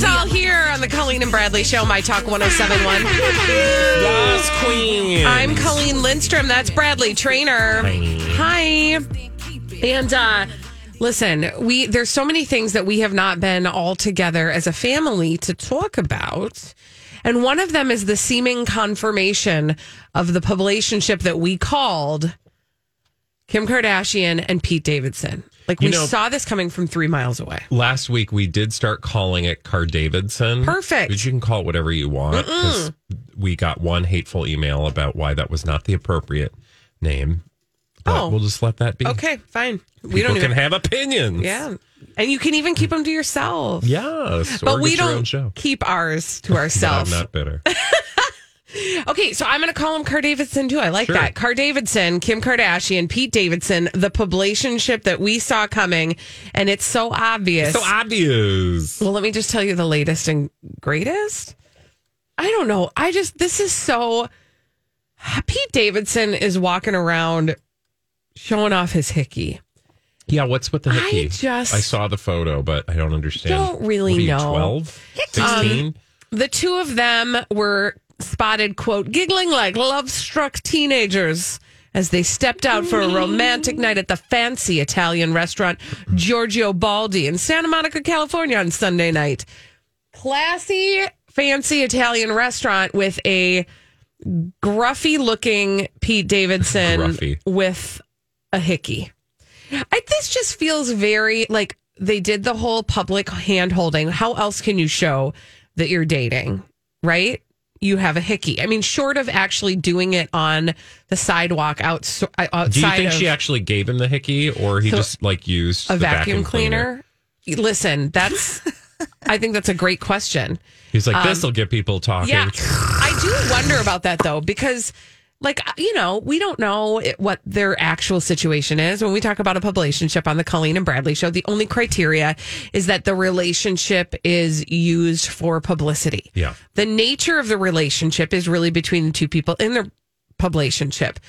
It's all here on the Colleen and Bradley Show, My Talk 1071. Yes, Queen. I'm Colleen Lindstrom. That's Bradley Traynor. Hi. And uh listen, we there's so many things that we have not been all together as a family to talk about. And one of them is the seeming confirmation of the relationship that we called Kim Kardashian and Pete Davidson. Like You we know- saw this coming from three miles away. Last week we did start calling it Car Davidson. Perfect. But you can call it whatever you want because we got one hateful email about why that was not the appropriate name. But Oh. we'll just let that be. Okay, fine. we People don't even can have opinions. Yeah. And you can even keep them to yourself. Yes. But we don't keep ours to ourselves. I'm not bitter. okay, so I'm going to call him Car Davidson too. I like Sure. that. Car Davidson, Kim Kardashian, Pete Davidson, the relationship that we saw coming. And it's so obvious. so obvious. well, let me just tell you the latest and greatest. I don't know. I just, this is so. Pete Davidson is walking around showing off his hickey. Yeah, what's with the I hickey? just- I saw the photo, but I don't understand. Don't really you, know. 12? 16? Um, the two of them were spotted, quote, giggling like love struck teenagers as they stepped out for a romantic night at the fancy Italian restaurant Giorgio Baldi in Santa Monica, California on Sunday night. Classy, fancy Italian restaurant with a gruffy looking Pete Davidson Gruffy. with a hickey. I, this just feels very like they did the whole public hand holding. How else can you show that you're dating, right? You have a hickey. I mean, short of actually doing it on the sidewalk outs- outside Do you think of she actually gave him the hickey or he So- just like used a the vacuum, cleaner. Listen, that's. I think that's a great question. He's like, this will get people talking. Um, Yeah, I do wonder about that though, because like you know, we don't know what their actual situation is when we talk about a relationship on the Colleen and Bradley show. The only criteria is that the relationship is used for publicity. Yeah. the nature of the relationship is really between the two people in the relationship.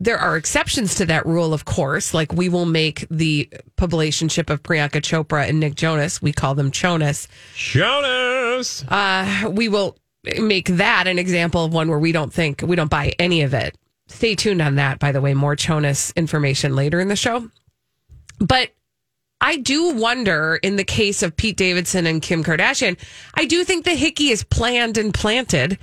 There are exceptions to that rule, of course. Like we will make the relationship of Priyanka Chopra and Nick Jonas. We call them Jonas Jonas. uh, we will make that an example of one where we don't think we don't buy any of it. Stay tuned on that, by the way. More Jonas information later in the show. But I do wonder in the case of Pete Davidson and Kim Kardashian, I do think the hickey is planned and planted.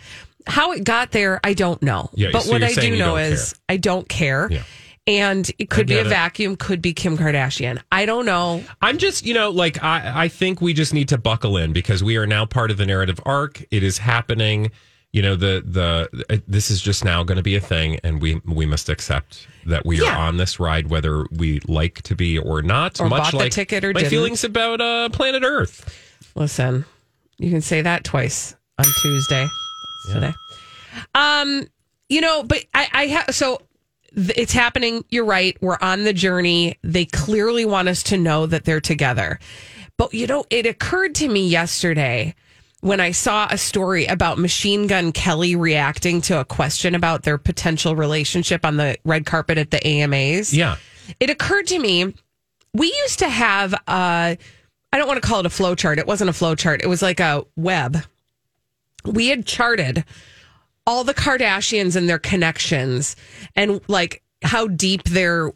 How it got there, I don't know. Yeah, but so what I do know is care. I don't care. Yeah. And it could be a it. vacuum, could be Kim Kardashian. I don't know. I'm just, you know, like I, I think we just need to buckle in because we are now part of the narrative arc. It is happening. You know, the the this is just now going to be a thing, and we we must accept that we Yeah. are on this ride, whether we like to be or not. Or much bought the like ticket or my didn't. feelings about uh, planet Earth. Listen, you can say that twice on Tuesday. Today. Um, you know, but I, I have so it's happening. You're right. We're on the journey. They clearly want us to know that they're together. But you know, it occurred to me yesterday when I saw a story about Machine Gun Kelly reacting to a question about their potential relationship on the red carpet at the AMAs Yeah, it occurred to me we used to have uh i don't want to call it a flow chart it wasn't a flow chart it was like a web we had charted all the kardashians and their connections and like how deep their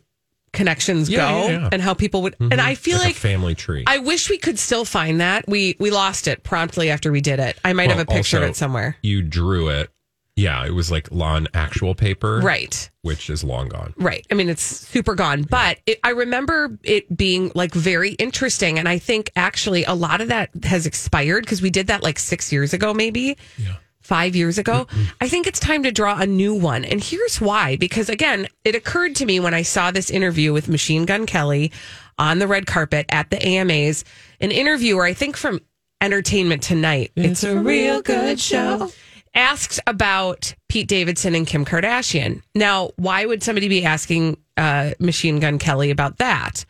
connections Yeah, go yeah, yeah. and how people would and mm-hmm. i feel like, like, family tree. i wish we could still find that we we lost it promptly after we did it i might have a Well, picture of it somewhere You drew it. Yeah, it was like on actual paper, Right. Which is long gone. Right. I mean, it's super gone, but it, I remember it being like very interesting. And I think actually a lot of that has expired because we did that like six years ago, maybe five years ago. I think it's time to draw a new one. And here's why because again, it occurred to me when I saw this interview with Machine Gun Kelly on the red carpet at the AMAs, an interviewer, I think from Entertainment Tonight. It's, a real good show. Asked about Pete Davidson and Kim Kardashian. Now, why would somebody be asking uh, Machine Gun Kelly about that?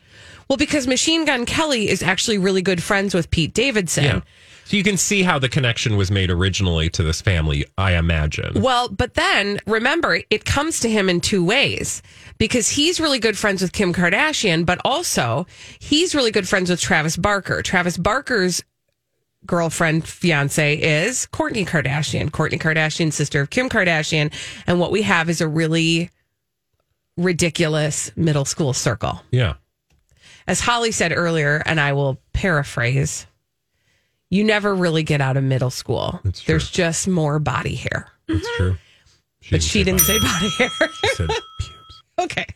Well, because Machine Gun Kelly is actually really good friends with Pete Davidson. Yeah. So you can see how the connection was made originally to this family, I imagine. Well, but then remember, it comes to him in two ways because he's really good friends with Kim Kardashian, but also he's really good friends with Travis Barker. Travis Barker's girlfriend, fiance is Kourtney Kardashian. Kourtney Kardashian, sister of Kim Kardashian. And what we have is a really ridiculous middle school circle. Yeah. As Holly said earlier, and I will paraphrase, you never really get out of middle school. That's true. There's just more body hair. That's true. But she didn't say body. body hair. She said pubes. okay.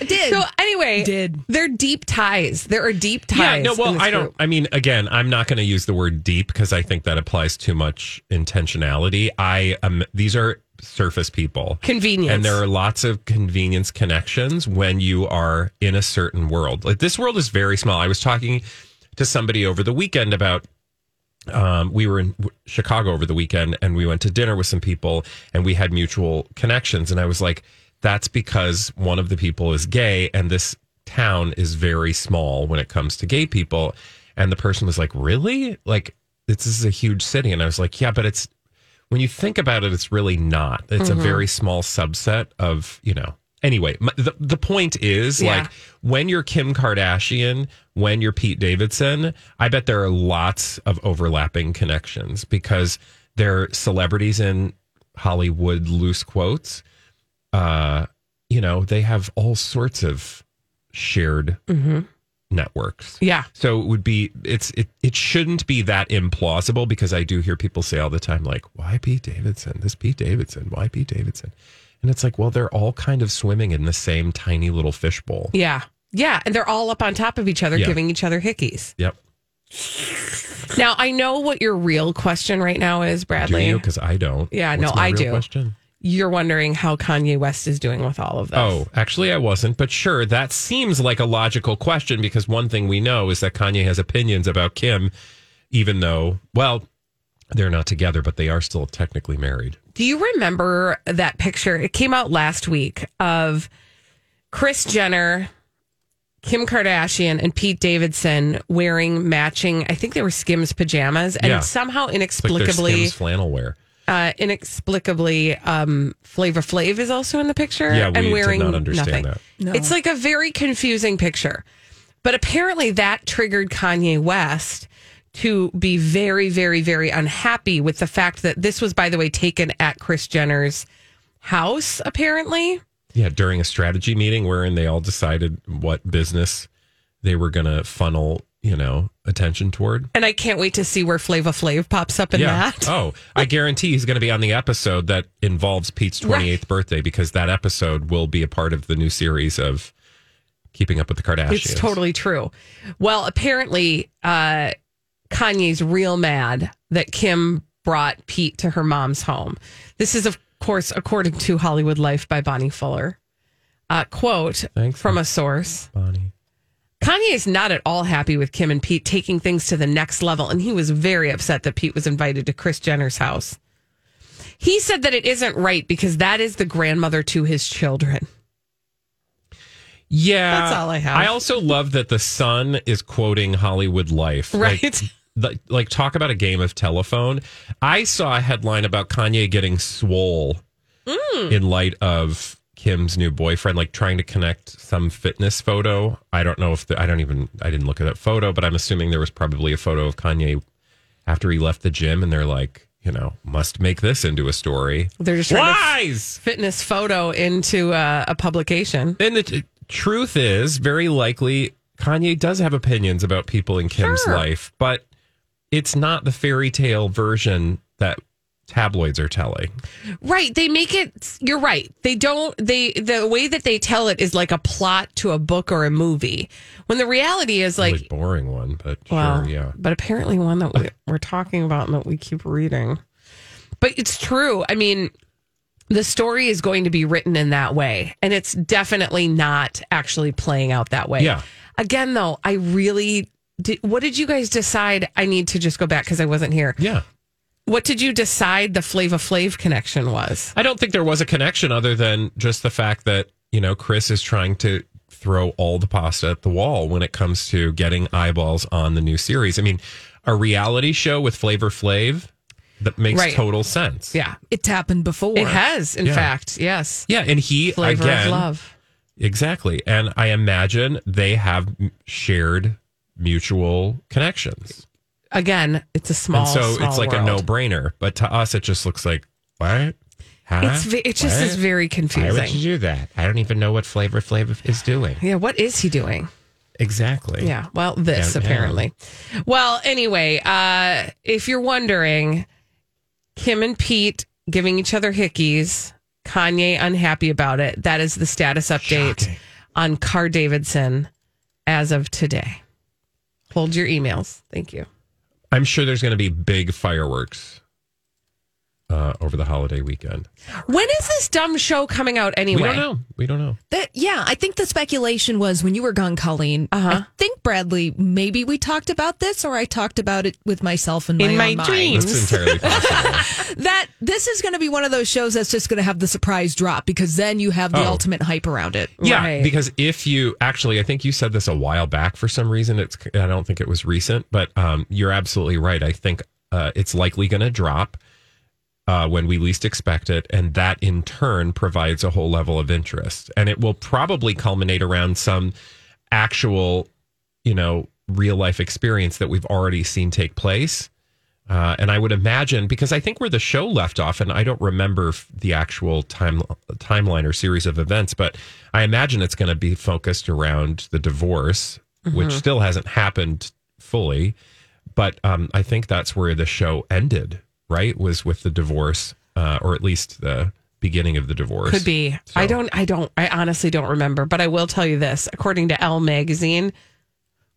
Did. So anyway, Did. they're deep ties. There are deep ties. Yeah, no, in well, this I don't. group. I mean, again, I'm not going to use the word deep because I think that applies too much intentionality. I um, these are surface people, Convenience. and there are lots of convenience connections when you are in a certain world. Like this world is very small. I was talking to somebody over the weekend about. Um, we were in Chicago over the weekend, and we went to dinner with some people, and we had mutual connections. And I was like, "That's because one of the people is gay, and this town is very small when it comes to gay people." And the person was like, "Really? Like this is a huge city?" And I was like, "Yeah, but it's when you think about it, it's really not. It's Mm-hmm. a very small subset of, you know. Anyway, the, the point is Yeah. like when you're Kim Kardashian, when you're Pete Davidson, I bet there are lots of overlapping connections because they're celebrities in Hollywood, loose quotes. Uh, you know, they have all sorts of shared networks. Yeah. So it would be it's it it shouldn't be that implausible because I do hear people say all the time like why Pete Davidson this Pete Davidson why Pete Davidson and it's like well they're all kind of swimming in the same tiny little fishbowl. Yeah. Yeah. And they're all up on top of each other, Yeah. giving each other hickeys. Yep. Now, I know what your real question right now is, Do Bradley. Because I don't. Yeah, What's no, I real do. Question? You're wondering how Kanye West is doing with all of this. Oh, actually, I wasn't. But sure, that seems like a logical question because one thing we know is that Kanye has opinions about Kim, even though, well, they're not together, but they are still technically married. Do you remember that picture? It came out last week of Kris Jenner, Kim Kardashian, and Pete Davidson wearing matching, I think they were Skims pajamas, and Yeah. somehow It's like inexplicably, Skims flannel wear. uh, inexplicably, um, Flavor Flav is also in the picture Yeah, we and did wearing not understand nothing. that. No. It's like a very confusing picture. But apparently that triggered Kanye West to be very, very, very unhappy with the fact that this was, by the way, taken at Kris Jenner's house, apparently. Yeah, during a strategy meeting wherein they all decided what business they were going to funnel, you know, attention toward. And I can't wait to see where Flavor Flav pops up in yeah. that. Oh, I guarantee he's going to be on the episode that involves Pete's 28th birthday because that episode will be a part of the new series of Keeping Up with the Kardashians. It's totally true. Well, apparently, uh, Kanye's real mad that Kim brought Pete to her mom's home. This is, of course, according to Hollywood Life by Bonnie Fuller. Uh, quote Thanks. from a source Bonnie. Kanye is not at all happy with Kim and Pete taking things to the next level, and he was very upset that Pete was invited to Kris Jenner's house. He said that it isn't right because that is the grandmother to his children. Yeah. That's all I have. I also love that the son is quoting Hollywood Life. Like, Right. the- like, talk about a game of telephone. I saw a headline about Kanye getting swole Mm. in light of Kim's new boyfriend, like trying to connect some fitness photo. I don't know if the, I don't even, I didn't look at that photo, but I'm assuming there was probably a photo of Kanye after he left the gym and they're like, you know, must make this into a story. They're just trying to Lies! fitness photo into uh, a publication. And the t- truth is, very likely, Kanye does have opinions about people in Kim's Sure. life, but it's not the fairy tale version that tabloids are telling. Right. They make it you're right. They don't they the way that they tell it is like a plot to a book or a movie. When the reality is like Really boring one, but well, sure, yeah. But apparently one that we, we're talking about and that we keep reading. But it's true. I mean, the story is going to be written in that way. And it's definitely not actually playing out that way. Yeah. Again, though, I really did. What did you guys decide? I need to just go back because I wasn't here. Yeah. What did you decide the Flavor Flav connection was? I don't think there was a connection other than just the fact that, you know, Kris is trying to throw all the pasta at the wall when it comes to getting eyeballs on the new series. I mean, a reality show with Flavor Flav that makes Right. total sense. Yeah. It's happened before. It has, in Yeah. fact. Yes. Yeah, and he Flavor again of love. exactly. And I imagine they have shared mutual connections. Again, it's a small. and so small it's like a no-brainer, but to us it just looks like what? Huh? It's it just What? is very Why would confusing. you do that? I don't even know what Flavor Flav is doing. Yeah, what is he doing? Exactly. Yeah, well, this apparently. Well, anyway, uh, if you're wondering, Kim and Pete giving each other hickeys, Kanye unhappy about it. That is the status update Shocking. on Car Davidson as of today. Hold your emails. Thank you. I'm sure there's going to be big fireworks uh, over the holiday weekend. When is this dumb show coming out anyway? We don't know. We don't know. That, yeah, I think the speculation was when you were gone, Colleen. Uh-huh. I think Bradley, maybe we talked about this, or I talked about it with myself in my, In own my mind. dreams. That's entirely possible. That this is going to be one of those shows that's just going to have the surprise drop because then you have the Oh. ultimate hype around it. yeah, Right. because if you actually, I think you said this a while back for some reason. It's I don't think it was recent, but um, you're absolutely right. I think uh, it's likely going to drop uh, when we least expect it, and that in turn provides a whole level of interest, and it will probably culminate around some actual, you know, real life experience that we've already seen take place. Uh, and I would imagine because I think where the show left off, and I don't remember the actual time timeline or series of events, but I imagine it's going to be focused around the divorce, which still hasn't happened fully. But um, I think that's where the show ended. Right, was with the divorce, uh, or at least the beginning of the divorce. Could be. I don't. I don't. I honestly don't remember. But I will tell you this: according to Elle magazine,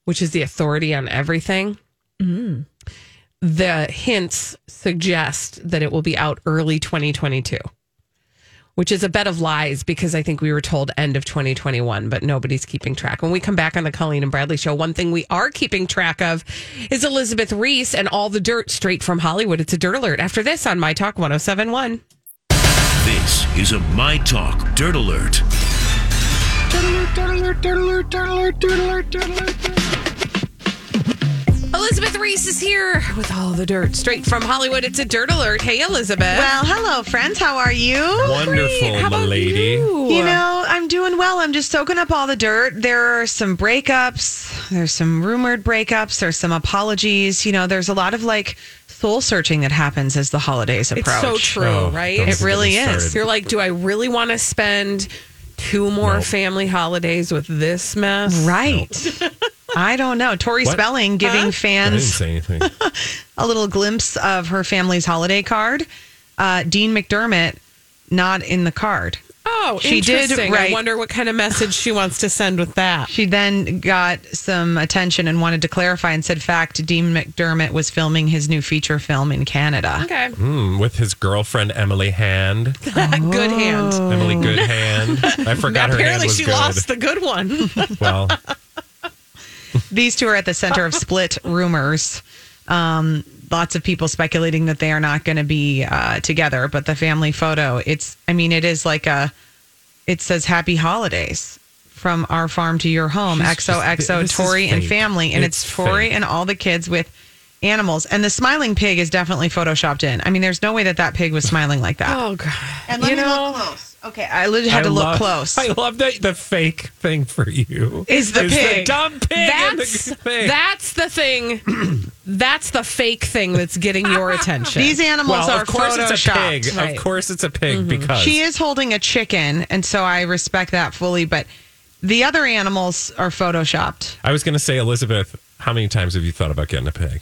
which is the authority on everything, the hints suggest that it will be out early 2022. Which is a bed of lies because I think we were told end of 2021, but nobody's keeping track. When we come back on the Colleen and Bradley show, one thing we are keeping track of is Elizabeth Reese and all the dirt straight from Hollywood. It's a dirt alert after this on My Talk 1071. This is a My Talk Dirt Alert. Elizabeth Reese is here with all the dirt straight from Hollywood. It's a dirt alert. Hey, Elizabeth. Well, hello, friends. How are you? Wonderful, How my about lady. you? You know, I'm doing well. I'm just soaking up all the dirt. There are some breakups. There's some rumored breakups. There's some apologies. You know, there's a lot of like soul searching that happens as the holidays approach. it's so true, Oh, right? It really is. You're like, do I really want to spend two more Nope. family holidays with this mess? Right. I don't know. Tori What? Spelling giving I didn't fans say anything. a little glimpse of her family's holiday card. Uh, Dean McDermott not in the card. Oh, She did interesting. I wonder what kind of message she wants to send with that. She then got some attention and wanted to clarify and said, fact, Dean McDermott was filming his new feature film in Canada. Okay. Mm, with his girlfriend Emily Hand, Good hand. Emily Goodhand. I forgot her hand Apparently, was she good. lost the good one. Well, These two are at the center of split rumors. Um, lots of people speculating that they are not going to be uh, together, but the family photo, it's, I mean, it is like a, it says happy holidays from our farm to your home. She's XOXO just- Tori and family. And it's, It's Tori fake. and all the kids with animals. And the smiling pig is definitely photoshopped in. I mean, there's no way that that pig was smiling like that. oh, God. And let you me know, look close. Okay, I literally had I to look love- close. I love that the fake thing for you Is the pig. dumb pig. in that's, the thing. that's the thing. that's the fake thing that's getting your attention. These animals well, are of course it's a pig. Right. Of course it's a pig mm-hmm. because She is holding a chicken, and so I respect that fully. But the other animals are photoshopped. I was going to say, Elizabeth, how many times have you thought about getting a pig?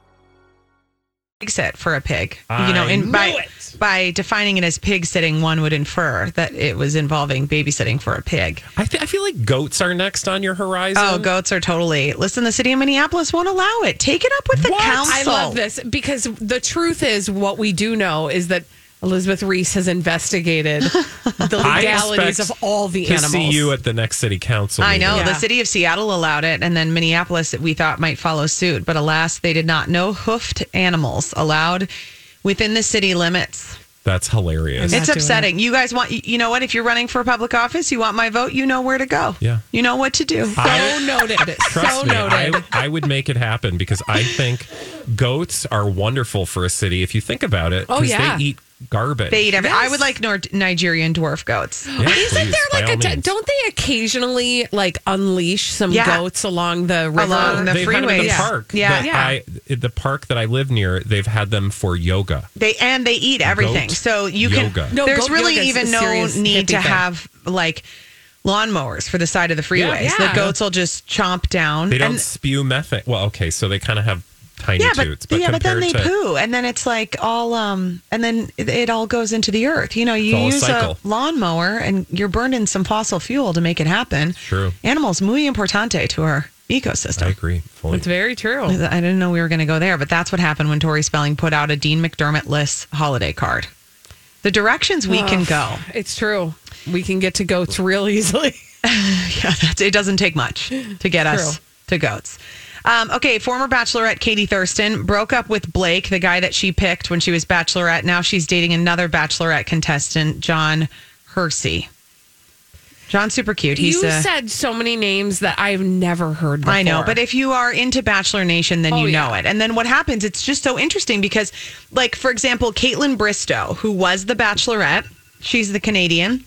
Sit for a pig. I you know, and knew by it. by defining it as pig sitting, one would infer that it was involving babysitting for a pig. I, th- I feel like goats are next on your horizon. Oh, goats are totally. Listen, the city of Minneapolis won't allow it. Take it up with the What? council. I love this because the truth is, what we do know is that Elizabeth Reese has investigated the legalities of all the to animals. see you at the next city council. I know meeting. the city of Seattle allowed it, and then Minneapolis we thought might follow suit, but alas, they did not. No hoofed animals allowed within the city limits. That's hilarious. It's doing upsetting. You guys want, you know what? If you're running for public office, you want my vote, you know where to go. Yeah. You know what to do. so noted. Trust so me, noted. I, I would make it happen because I think goats are wonderful for a city if you think about it. oh yeah. they eat garbage. They eat every- I would like Nor- Nigerian dwarf goats. Yeah, Isn't please, there like all a? T- means. don't they occasionally like unleash some Yeah. goats along the river? Along the they've had them in the freeways. park. Yeah. that Yeah. I, the park that I live near, they've had them for yoga. They and they eat everything. Goat so you can. yoga. can. No, there's really even no need to thing. have like lawnmowers for the side of the freeways. Yeah. The goats will just chomp down. They don't And- spew methane. Well, okay, so they kind of have tiny yeah, but, toots, but yeah, but then they to poo, and then it's like all, um, and then it, it all goes into the earth. You know, you all a use a, lawnmower, and you're burning some fossil fuel to make it happen. True. Animals muy importante to our ecosystem. I agree fully. It's very true. I didn't know we were going to go there, but that's what happened when Tori Spelling put out a Dean McDermott list holiday card. The directions we can go. It's true. We can get to goats real easily. Yeah, that's, it doesn't take much to get us to goats. Um, okay, former Bachelorette Katie Thurston broke up with Blake, the guy that she picked when she was Bachelorette. Now she's dating another Bachelorette contestant, John Hersey. John's super cute. He's you a, said so many names that I've never heard before. I know, but if you are into Bachelor Nation, then Oh, you know yeah. it. And then what happens? It's just so interesting because, like, for example, Kaitlyn Bristowe, who was the Bachelorette, she's the Canadian.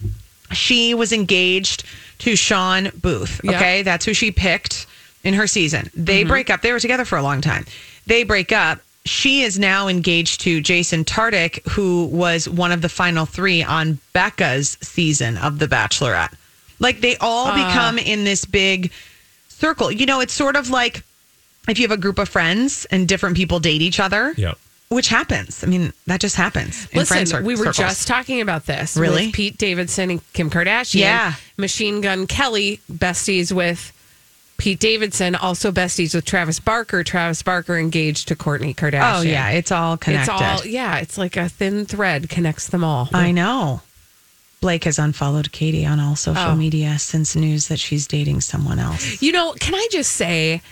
She was engaged to Shawn Booth. Yeah. Okay, that's who she picked in her season. They Mm-hmm. break up. They were together for a long time. They break up. She is now engaged to Jason Tartick, who was one of the final three on Becca's season of The Bachelorette. Like they all Ah. become in this big circle. You know, it's sort of like if you have a group of friends and different people date each other, yeah. which happens. I mean, that just happens in Listen, cir- we were circles. just talking about this. Really? Pete Davidson and Kim Kardashian. Yeah. Machine Gun Kelly, besties with Pete Davidson, also besties with Travis Barker. Travis Barker engaged to Kourtney Kardashian. Oh yeah, it's all connected. It's all, yeah, it's like a thin thread connects them all. I know. Blake has unfollowed Katie on all social Oh. media since news that she's dating someone else. You know, can I just say,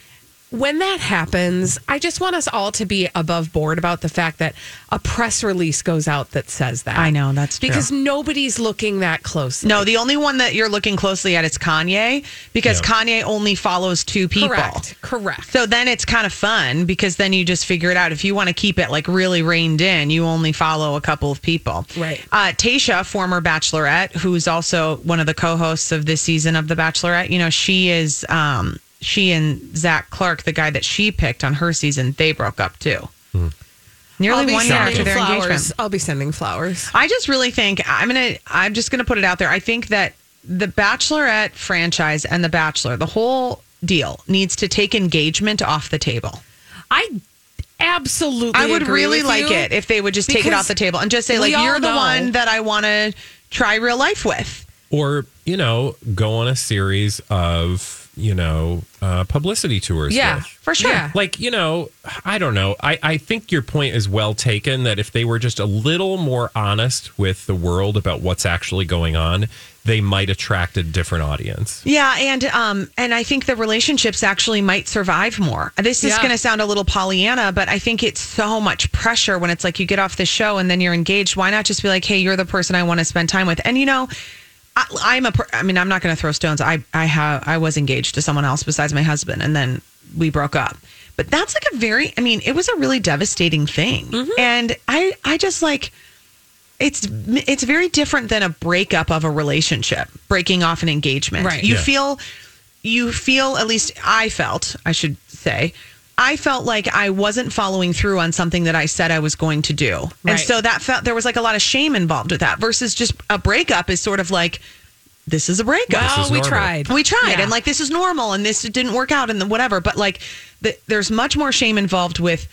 when that happens, I just want us all to be above board about the fact that a press release goes out that says that. I know, that's true. because nobody's looking that closely. No, the only one that you're looking closely at is Kanye because Yeah. Kanye only follows two people. correct, correct. So then it's kind of fun because then you just figure it out. If you want to keep it like really reined in, you only follow a couple of people. Right. Uh, Tayshia, former Bachelorette, who's also one of the co-hosts of this season of The Bachelorette, you know, she is. Um, she and Zac Clark, the guy that she picked on her season, they broke up too. Hmm. Nearly one year after their flowers. engagement. I'll be sending flowers. I just really think I'm gonna. I'm just gonna put it out there. I think that the Bachelorette franchise and The Bachelor, the whole deal, needs to take engagement off the table. I absolutely. I would agree really with like you it if they would just take it off the table and just say, like, you're the know- one that I want to try real life with. Or, you know, go on a series of you know, uh, publicity tours. Yeah, with. For sure. Yeah. Like, you know, I don't know. I, I think your point is well taken that if they were just a little more honest with the world about what's actually going on, they might attract a different audience. Yeah, and um, and I think the relationships actually might survive more. This is Yeah. going to sound a little Pollyanna, but I think it's so much pressure when it's like you get off the show and then you're engaged. Why not just be like, hey, you're the person I want to spend time with? And you know, I, I'm a. per- I mean, I'm not going to throw stones. I I have I was engaged to someone else besides my husband, and then we broke up. But that's like a very. I mean, it was a really devastating thing, Mm-hmm. and I I just like it's it's very different than a breakup of a relationship, breaking off an engagement. Right. You Yeah. feel you feel at least I felt, I should say, I felt like I wasn't following through on something that I said I was going to do. And so that felt there was like a lot of shame involved with that versus just a breakup is sort of like this is a breakup. Well, we tried. We tried, Yeah. and like this is normal, and this didn't work out, and the whatever. But like, the, there's much more shame involved with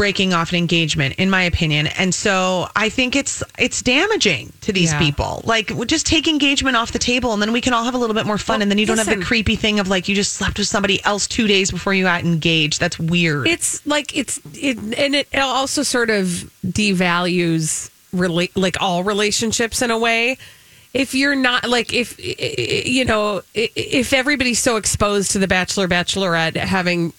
breaking off an engagement, in my opinion. And so I think it's it's damaging to these Yeah. people. Like, just take engagement off the table, and then we can all have a little bit more fun, and then you don't have the creepy thing of like you just slept with somebody else two days before you got engaged. That's weird. It's like it's it, and it also sort of devalues relate like all relationships in a way. If you're not like if you know if everybody's so exposed to the bachelor bachelorette having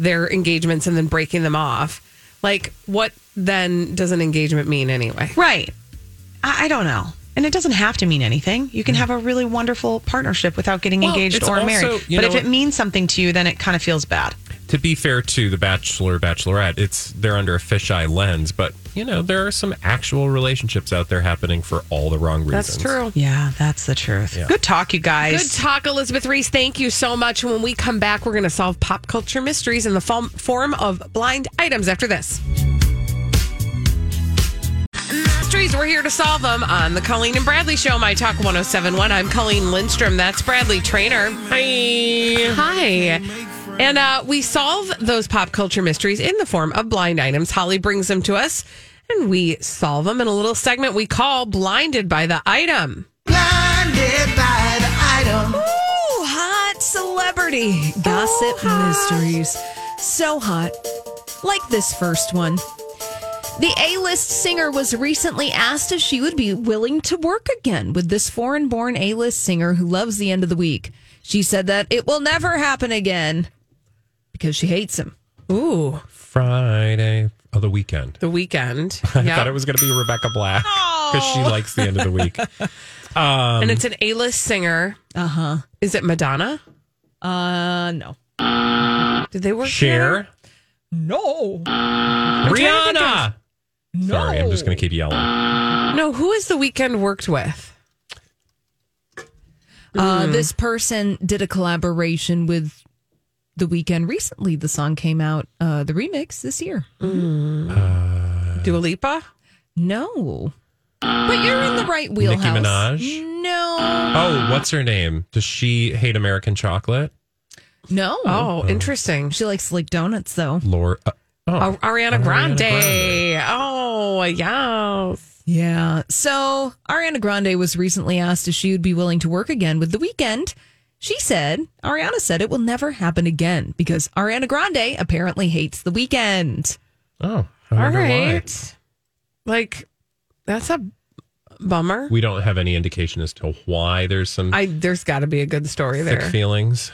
their engagements and then breaking them off, like what then does an engagement mean anyway? right. I, I don't know. And it doesn't have to mean anything. You can mm. have a really wonderful partnership without getting Well, engaged it's or also, married. you But know if what- it means something to you, then it kind of feels bad. To be fair to the Bachelor, Bachelorette, it's they're under a fisheye lens, but you know there are some actual relationships out there happening for all the wrong reasons. That's true. Yeah, that's the truth. Good talk, you guys. Good talk, Elizabeth Reese. Thank you so much. When we come back, we're going to solve pop culture mysteries in the form form of blind items after this. Mysteries, we're here to solve them on the Colleen and Bradley Show, My Talk 1071. I'm Colleen Lindstrom. That's Bradley Traynor. Hi. Hi. And uh, we solve those pop culture mysteries in the form of blind items. Holly brings them to us, and we solve them in a little segment we call Blinded by the Item. Blinded by the Item. Ooh, hot celebrity gossip mysteries. So hot. Like this first one. The A list singer was recently asked if she would be willing to work again with this foreign born A list singer who loves the end of the week. She said that it will never happen again because she hates him. Ooh, Friday of the weekend. the weekend. I Yep. thought it was going to be Rebecca Black because she likes the end of the week. and it's an A-list singer. Uh huh. Is it Madonna? Uh, no. Did they work Cher, No. Rihanna. Sorry, I'm just going to keep yelling. No, who has the Weeknd worked with? Uh, this person did a collaboration with The Weeknd recently. The song came out, uh, the remix this year. Dua Lipa? No. But you're in the right wheelhouse. Nicki Minaj? No. Oh, what's her name? Does she hate American chocolate? No. Oh, interesting. She likes like donuts though. Laura. Uh, oh, Oh, Ariana, Ariana Grande. Grande. Oh, yes. Yeah. So Ariana Grande was recently asked if she would be willing to work again with The Weeknd. She said, Ariana said it will never happen again because Ariana Grande apparently hates The Weeknd. Oh, I All why. Like, that's a bummer. We don't have any indication as to why there's some I There's got to be a good story thick there. feelings.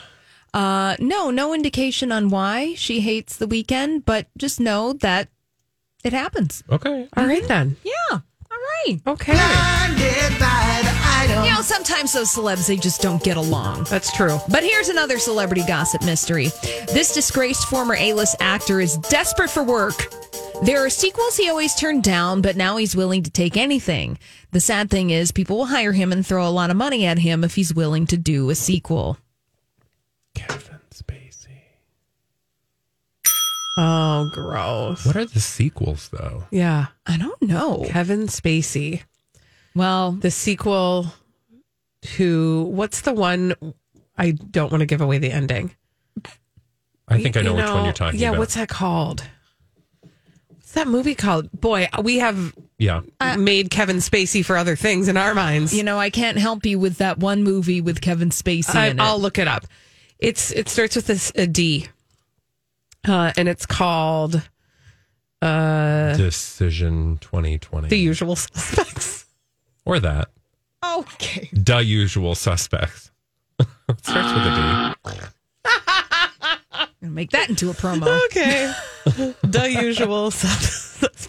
Uh, no, no indication on why she hates The Weeknd, but just know that it happens. Okay. All right, then. Yeah. All right. Okay. You know, sometimes those celebs, they just don't get along. That's true. But here's another celebrity gossip mystery. This disgraced former A list actor is desperate for work. There are sequels he always turned down, but now he's willing to take anything. The sad thing is, people will hire him and throw a lot of money at him if he's willing to do a sequel. Kevin Spacey. Oh, gross. What are the sequels, though? Yeah. I don't know. Kevin Spacey. Well, The sequel to what's the one? I don't want to give away the ending. I think I know, You which one you're talking yeah, about. Yeah, what's that called? What's that movie called? Boy, we have Yeah. made Kevin Spacey for other things in our minds. You know, I can't help you with that one movie with Kevin Spacey I, in it. I'll look it up. It's it starts with this a D, uh, and it's called Decision 2020. The Usual Suspects. or that. Okay. The usual suspects. it starts with a D. Make that into a promo. Okay, the Usual Suspects.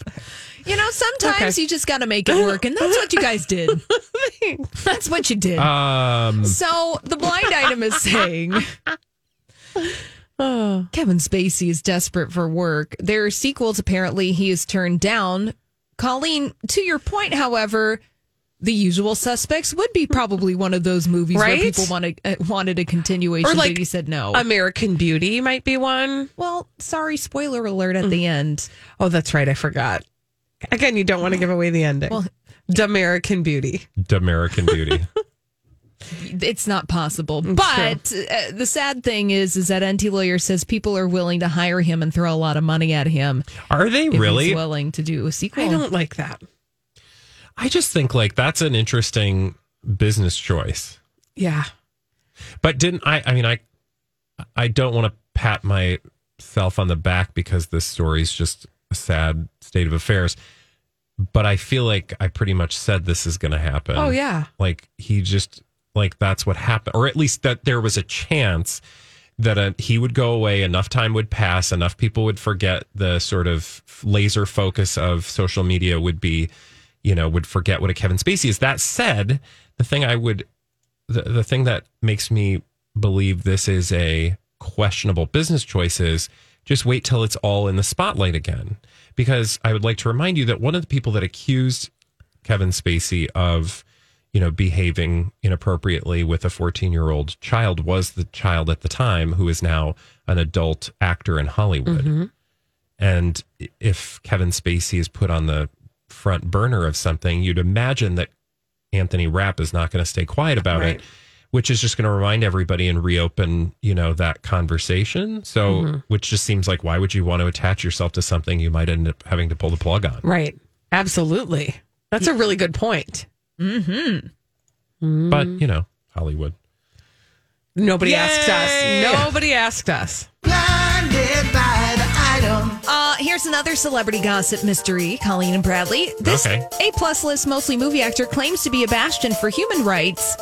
You know, sometimes Okay. you just got to make it work, and that's what you guys did. that's what you did. Um, so the blind item is saying Kevin Spacey is desperate for work. There are sequels, apparently, he has turned down. Colleen, to your point, however, the usual suspects would be probably one of those movies Right? where people wanted, uh, wanted a continuation, Or like but he said no. American Beauty might be one. well, sorry, spoiler alert at the end. Oh, that's right. I forgot. Again, you don't want to give away the ending. Well- the American Beauty. American Beauty. it's not possible. But uh, the sad thing is, is that Enty Lawyer says people are willing to hire him and throw a lot of money at him. Are they if he's really? willing to do a sequel? I don't like that. I just think like that's an interesting business choice. Yeah. But didn't I? I mean, I I don't want to pat myself on the back because this story is just a sad state of affairs. But I feel like I pretty much said this is going to happen. Oh, yeah. like he just like that's what happened, or at least that there was a chance that uh he would go away. Enough time would pass. Enough people would forget the sort of laser focus of social media would be, you know, would forget what a Kevin Spacey is. That said, the thing I would the, the thing that makes me believe this is a questionable business choice is just wait till it's all in the spotlight again. Because I would like to remind you that one of the people that accused Kevin Spacey of, you know, behaving inappropriately with a 14 year old child was the child at the time who is now an adult actor in Hollywood. Mm-hmm. And if Kevin Spacey is put on the front burner of something, you'd imagine that Anthony Rapp is not going to stay quiet about Right. it, which is just going to remind everybody and reopen, you know, that conversation. So, mm-hmm. which just seems like why would you want to attach yourself to something you might end up having to pull the plug on? Right. Absolutely. That's a really good point. Mm-hmm. But, mm. you know, Hollywood. Nobody asked us. Nobody asked us. Here's another celebrity gossip mystery, Colleen and Bradley. This Okay. A plus list, mostly movie actor, claims to be a bastion for human rights,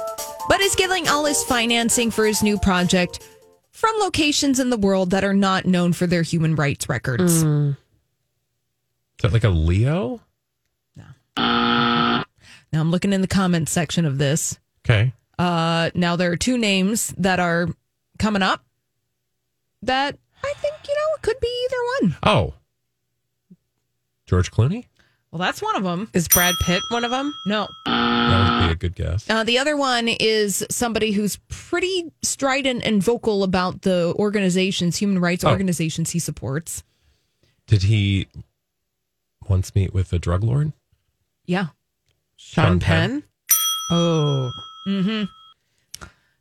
but is getting all his financing for his new project from locations in the world that are not known for their human rights records. Is that like a Leo? No. Now I'm looking in the comments section of this. Okay. Uh, now there are two names that are coming up that I think you know it could be either one. Oh. George Clooney? Well, that's one of them. Is Brad Pitt one of them? No, That would be a good guess. Uh, the other one is somebody who's pretty strident and vocal about the organizations, human rights Oh. organizations he supports. Did he once meet with a drug lord? Yeah. Sean, Sean Penn? Penn? Oh.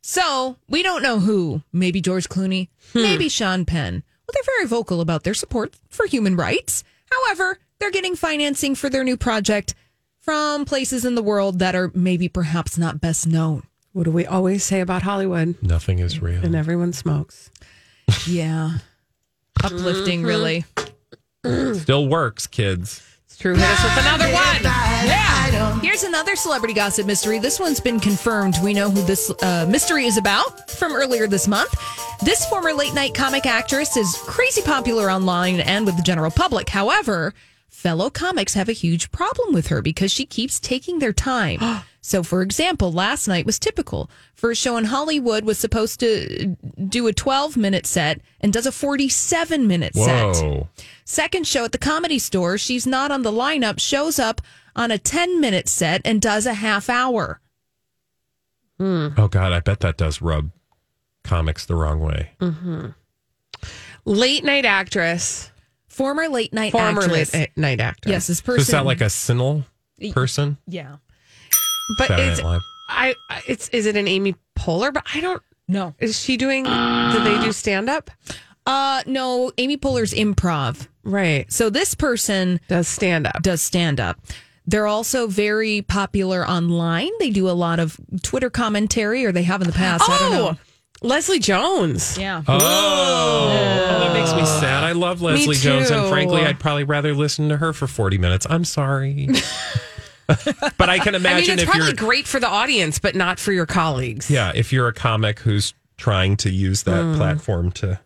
So we don't know who. Maybe George Clooney, maybe Sean Penn. Well, they're very vocal about their support for human rights. However, they're getting financing for their new project from places in the world that are maybe perhaps not best known. What do we always say about Hollywood? Nothing is real. And everyone smokes. Yeah. Uplifting, really. Still works, kids. It's true. Hit us with another one. Yeah. Here's another celebrity gossip mystery. This one's been confirmed. We know who this uh, mystery is about from earlier this month. This former late night comic actress is crazy popular online and with the general public. However, fellow comics have a huge problem with her because she keeps taking their time. so, for example, last night was typical. First show in Hollywood was supposed to do a 12 minute set and does a 47 minute set. Second show at the comedy store, she's not on the lineup, shows up on a 10 minute set and does a half hour. Hmm. Oh God, I bet that does rub comics the wrong way. Mm-hmm. Late night actress. Former late night Former actress. late night actor. Yes, this So person. is that like a Sinnel person? Yeah. But Saturday it's Night Live. I I- it's is it an Amy Poehler? But I don't No. is she doing do they do stand up? Uh, no, Amy Poehler's improv. Right. So this person Does stand up. does stand up. They're also very popular online. They do a lot of Twitter commentary, or they have in the past. I don't know. Leslie Jones. Yeah. Oh, oh, that makes me sad. I love Leslie Jones, and frankly, I'd probably rather listen to her for 40 minutes. I'm sorry. but I can I imagine mean, it's if probably you're great for the audience, but not for your colleagues. yeah, if you're a comic who's trying to use that Mm. platform to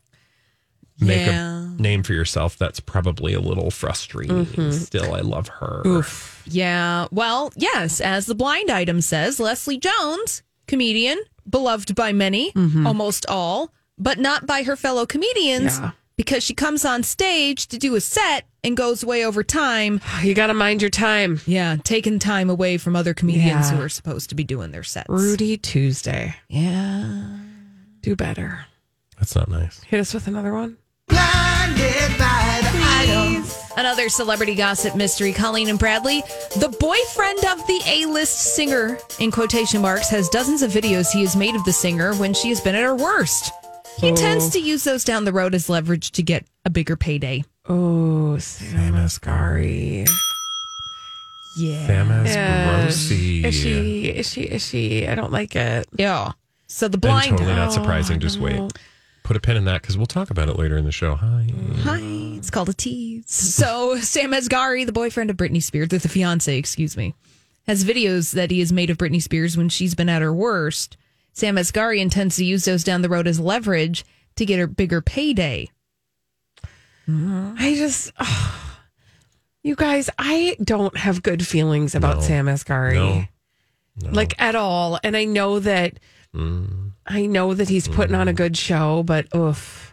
make Yeah. a name for yourself, that's probably a little frustrating. Mm-hmm. Still, I love her. Yeah. Well, yes, as the blind item says, Leslie Jones, comedian, beloved by many, mm-hmm. almost all, but not by her fellow comedians Yeah. because she comes on stage to do a set and goes way over time. You got to mind your time. Yeah, taking time away from other comedians Yeah. who are supposed to be doing their sets. Rudy Tuesday. Yeah. Do better. That's not nice. Hit us with another one. Another celebrity gossip mystery. Colleen and Bradley, the boyfriend of the A list singer, in quotation marks, has dozens of videos he has made of the singer when she has been at her worst. He oh. tends to use those down the road as leverage to get a bigger payday. Oh, Sam Asghari. Yeah. Sam as Yeah. Grossy. Is she? Is she? Is she? I don't like it. Yeah. So the And blind. totally not Oh, surprising. I Just wait. know. Put a pin in that because we'll talk about it later in the show. Hi. Hi. It's called a tease. So Sam Asghari, the boyfriend of Britney Spears, the fiance, excuse me, has videos that he has made of Britney Spears when she's been at her worst. Sam Asghari intends to use those down the road as leverage to get her bigger payday. I just, you guys, I don't have good feelings about No. Sam Asghari, No. No. like at all. And I know that, mm. I know that he's putting on a mm. good show, but oof,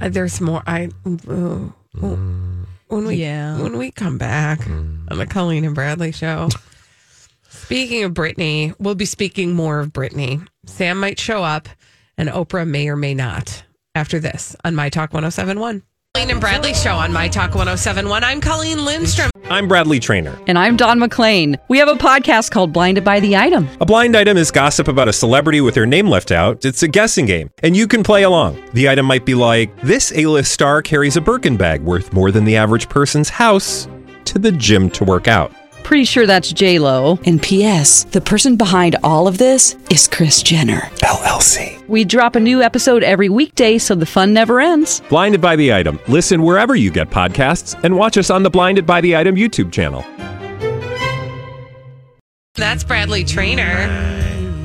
uh, there's more. I ooh, ooh. Mm. when we Yeah. when we come back on the Colleen and Bradley show. Speaking of Britney, we'll be speaking more of Britney. Sam might show up, and Oprah may or may not. After this on My Talk 1071. Colleen and Bradley show on My Talk 1071. I'm Colleen Lindstrom. I'm Bradley Traynor. And I'm Don McClain. We have a podcast called Blinded by the Item. A blind item is gossip about a celebrity with their name left out. It's a guessing game, and you can play along. The item might be like this: A-list star carries a Birkin bag worth more than the average person's house to the gym to work out. Pretty sure that's J Lo. And P.S. The person behind all of this is Kris Jenner. LLC. We drop a new episode every weekday, so the fun never ends. Blinded by the item. Listen wherever you get podcasts, and watch us on the Blinded by the Item YouTube channel. That's Bradley Traynor.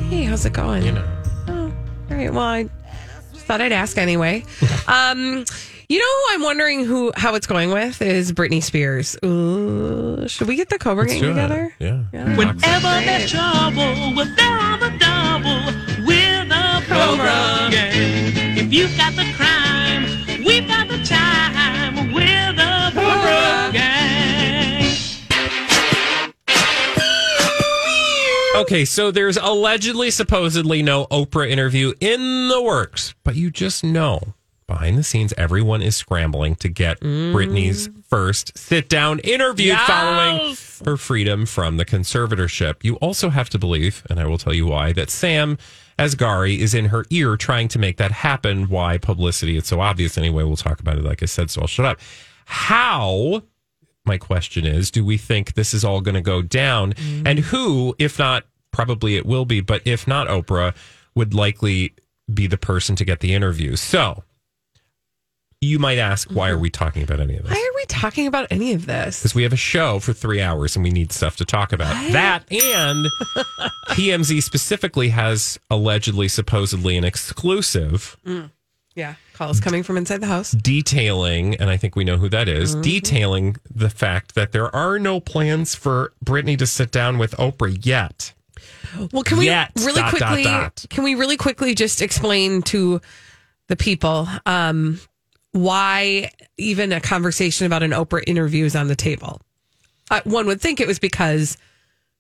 Hey, how's it going? You know. Oh, all right. Well, I thought I'd ask anyway. um, you know who I'm wondering who how it's going with is Britney Spears. Ooh, should we get the Cobra Let's Gang together? Yeah. Yeah. Whenever there's trouble, we're there on the double with a Cobra gang. If you've got the crime, we've got the time with a Cobra gang. Okay, so there's allegedly, supposedly no Oprah interview in the works, but you just know behind the scenes, everyone is scrambling to get Britney's mm. first sit down interview following her freedom from the conservatorship. You also have to believe, and I will tell you why, that Sam Asghari is in her ear trying to make that happen. Why publicity? It's so obvious anyway. We'll talk about it, like I said, so I'll shut up. How my question is do we think this is all going to go down mm. and who if not probably it will be but if not oprah would likely be the person to get the interview so you might ask why are mm-hmm. we talking about any of this Why are we talking about any of this? because we have a show for three hours and we need stuff to talk about that and tmz specifically has allegedly supposedly an exclusive mm. Yeah, call is coming from inside the house. detailing, and I think we know who that is, mm-hmm. detailing the fact that there are no plans for Britney to sit down with Oprah yet. Well, can we Yet, really dot, dot, quickly? dot. Can we really quickly just explain to the people um, why even a conversation about an Oprah interview is on the table? Uh, one would think it was because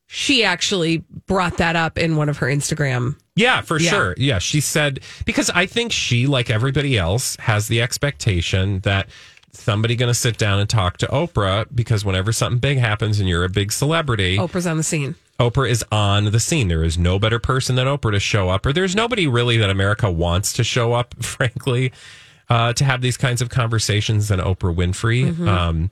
she actually brought that up in one of her Instagram. Yeah, for Yeah. sure. Yeah, she said because I think she, like everybody else, has the expectation that somebody going to sit down and talk to Oprah because whenever something big happens and you're a big celebrity, Oprah's on the scene. Oprah is on the scene. There is no better person than Oprah to show up, or there's nobody really that America wants to show up, frankly, uh, to have these kinds of conversations than Oprah Winfrey. Um,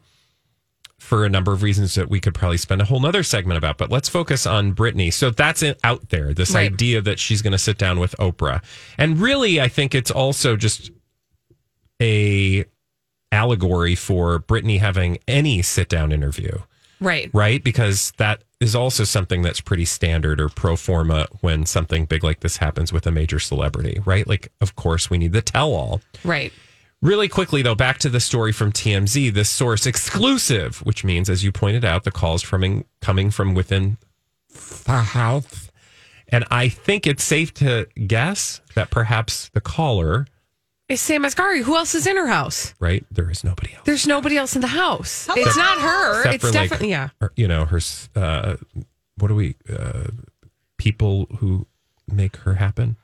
for a number of reasons that we could probably spend a whole nother segment about. But let's focus on Britney. So that's it out there. This Right. idea that she's going to sit down with Oprah, and really, I think it's also just a allegory for Britney having any sit down interview Right. right? Because that is also something that's pretty standard or pro forma when something big like this happens with a major celebrity, right? Like, of course, we need the tell all. Right. Really quickly, though, back to the story from TMZ, this source exclusive, which means, as you pointed out, the calls from coming from within the house. And I think it's safe to guess that perhaps the caller, It's Sam Asghari. Who else is in her house? right? There is nobody else. There's nobody else in the house. It's not her. Except It's for, like, definitely yeah. her- you know, her, s- uh, what do we, uh, people who make her happen?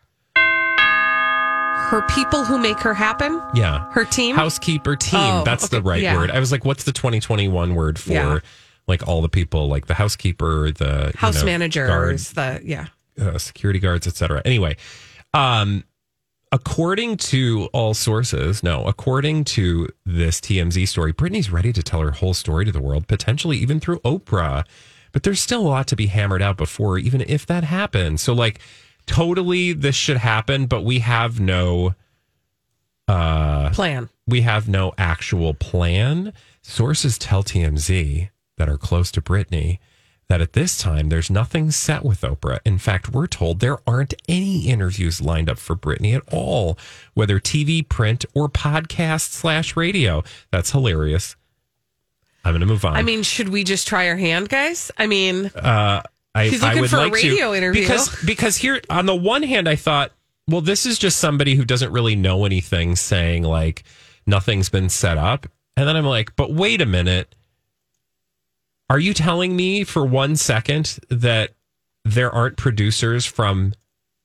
Her people who make her happen. Yeah. Her team. Housekeeper team. Oh, That's the okay. right Yeah. word. I was like, what's the 2021 word for Yeah. like all the people, like the housekeeper, the you House know, managers. The yeah. uh, security guards, etc. Anyway, um, according to all sources, no, according to this TMZ story, Britney's ready to tell her whole story to the world, potentially even through Oprah. But there's still a lot to be hammered out before, even if that happens. So, like, totally, this should happen, but we have no uh, Plan. we have no actual plan. Sources tell TMZ that are close to Britney that at this time there's nothing set with Oprah. In fact, we're told there aren't any interviews lined up for Britney at all, whether TV, print, or podcast slash radio. That's hilarious. I'm going to move on. I mean, should we just try our hand, guys? I mean, uh, I, She's I looking would for a radio to, interview. because because here on the one hand, I thought, well, this is just somebody who doesn't really know anything, saying like nothing's been set up, and then I'm like, but wait a minute, are you telling me for one second that there aren't producers from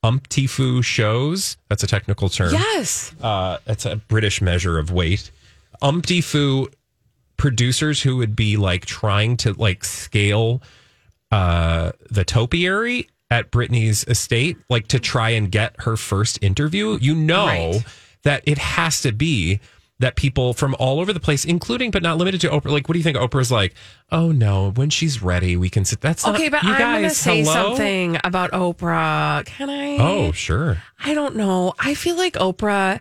umptifu shows? That's a technical term. yes. Uh, that's a British measure of weight. Umpty producers who would be like trying to like scale uh, the topiary at Britney's estate, like to try and get her first interview. You know Right. that it has to be that people from all over the place, including but not limited to Oprah. Like, what do you think Oprah's like? Oh no, when she's ready, we can sit. That's not, Okay, but you I'm guys. going to say hello? something about Oprah. Can I? Oh, sure. I don't know. I feel like Oprah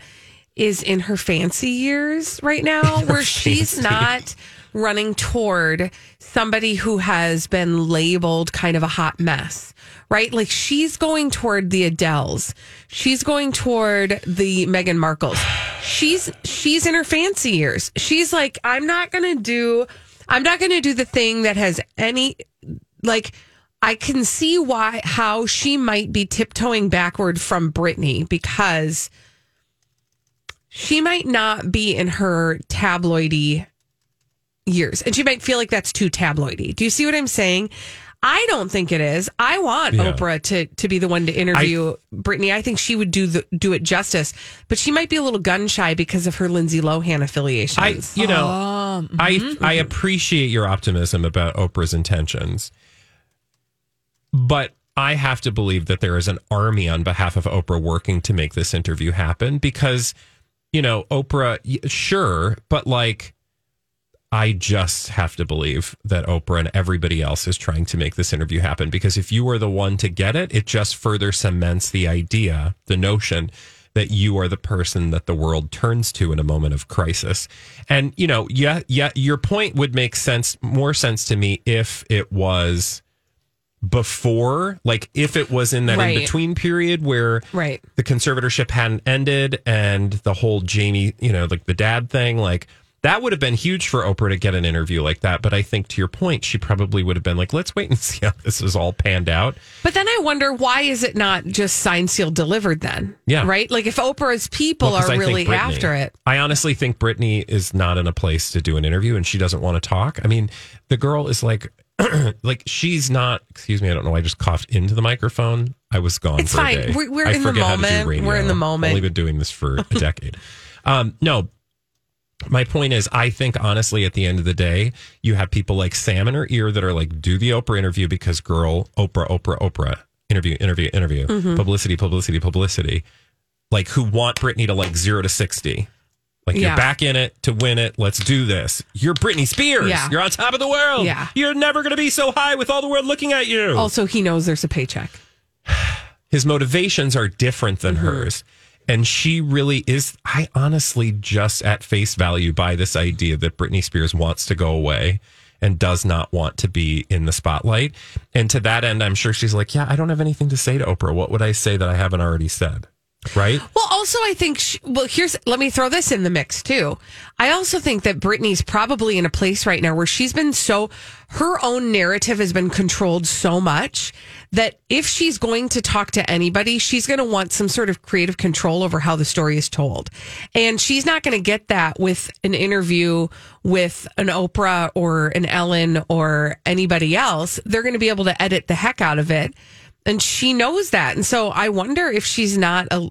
is in her fancy years right now, where she's not running toward somebody who has been labeled kind of a hot mess, right? Like she's going toward the Adeles. She's going toward the Meghan Markles. She's she's in her fancy years. She's like, I'm not gonna do I'm not gonna do the thing that has any like I can see why how she might be tiptoeing backward from Britney because she might not be in her tabloidy years. And she might feel like that's too tabloidy. Do you see what I'm saying? I don't think it is. I want Yeah. Oprah to to be the one to interview Britney. I think she would do the do it justice, but she might be a little gun shy because of her Lindsay Lohan affiliations. I, you know, um, I mm-hmm. I appreciate your optimism about Oprah's intentions, but I have to believe that there is an army on behalf of Oprah working to make this interview happen because, you know, Oprah, sure, but like, I just have to believe that Oprah and everybody else is trying to make this interview happen because if you are the one to get it, it just further cements the idea, the notion that you are the person that the world turns to in a moment of crisis. And, you know, yeah, yeah, your point would make sense, more sense to me if it was before, like if it was in that Right. in between period where Right. the conservatorship hadn't ended and the whole Jamie, you know, like the dad thing, like that would have been huge for Oprah to get an interview like that. But I think to your point, she probably would have been like, let's wait and see how this is all panned out. But then I wonder why is it not just signed, sealed, delivered then? Yeah. Right? Like if Oprah's people Well, I are really Britney- after it. I honestly think Britney is not in a place to do an interview and she doesn't want to talk. I mean, the girl is like, like she's not, excuse me, I don't know. I just coughed into the microphone. I was gone It's for a fine. We're- we're in the forget how to moment. We're in the moment. I've only been doing this for a decade. um, no, my point is, I think honestly, at the end of the day, you have people like Sam and her ear that are like, do the Oprah interview because girl, Oprah, Oprah, Oprah, interview, interview, interview, Mm-hmm. publicity, publicity, publicity, like who want Britney to like zero to 60. Like Yeah. you're back in it to win it. Let's do this. You're Britney Spears. Yeah. You're on top of the world. Yeah. You're never going to be so high with all the world looking at you. Also, he knows there's a paycheck. his motivations are different than Mm-hmm. hers. And she really is, I honestly just at face value buy this idea that Britney Spears wants to go away and does not want to be in the spotlight. And to that end, I'm sure she's like, yeah, I don't have anything to say to Oprah. What would I say that I haven't already said? Right? Well, also, I think, she, well, here's, let me throw this in the mix too. I also think that Britney's probably in a place right now where she's been so, her own narrative has been controlled so much that if she's going to talk to anybody, she's going to want some sort of creative control over how the story is told. And she's not going to get that with an interview with an Oprah or an Ellen or anybody else. They're going to be able to edit the heck out of it. And she knows that. And so I wonder if she's not a,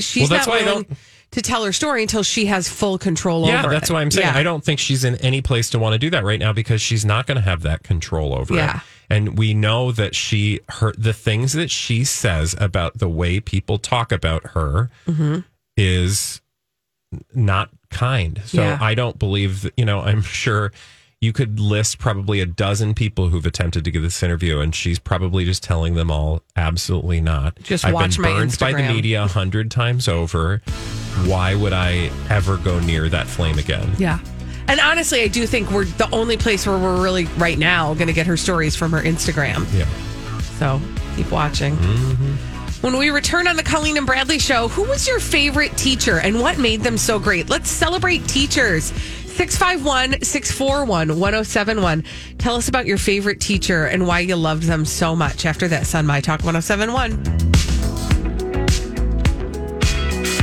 she's Well, not willing to tell her story until she has full control over. Yeah, over that's it. why I'm saying Yeah. I don't think she's in any place to want to do that right now because she's not going to have that control over Yeah. it. And we know that she, her, the things that she says about the way people talk about her Mm-hmm. is not kind. So Yeah. I don't believe that, you know, I'm sure you could list probably a dozen people who've attempted to give this interview, and she's probably just telling them all absolutely not. Just I've watch been my burned by the media a hundred times over. Why would I ever go near that flame again? Yeah. And honestly, I do think we're the only place where we're really right now going to get her stories from her Instagram. Yeah. So keep watching. Mm-hmm. When we return on the Colleen and Bradley show, who was your favorite teacher and what made them so great? Let's celebrate teachers. 651 641 1071. Tell us about your favorite teacher and why you loved them so much after this on My Talk 1071.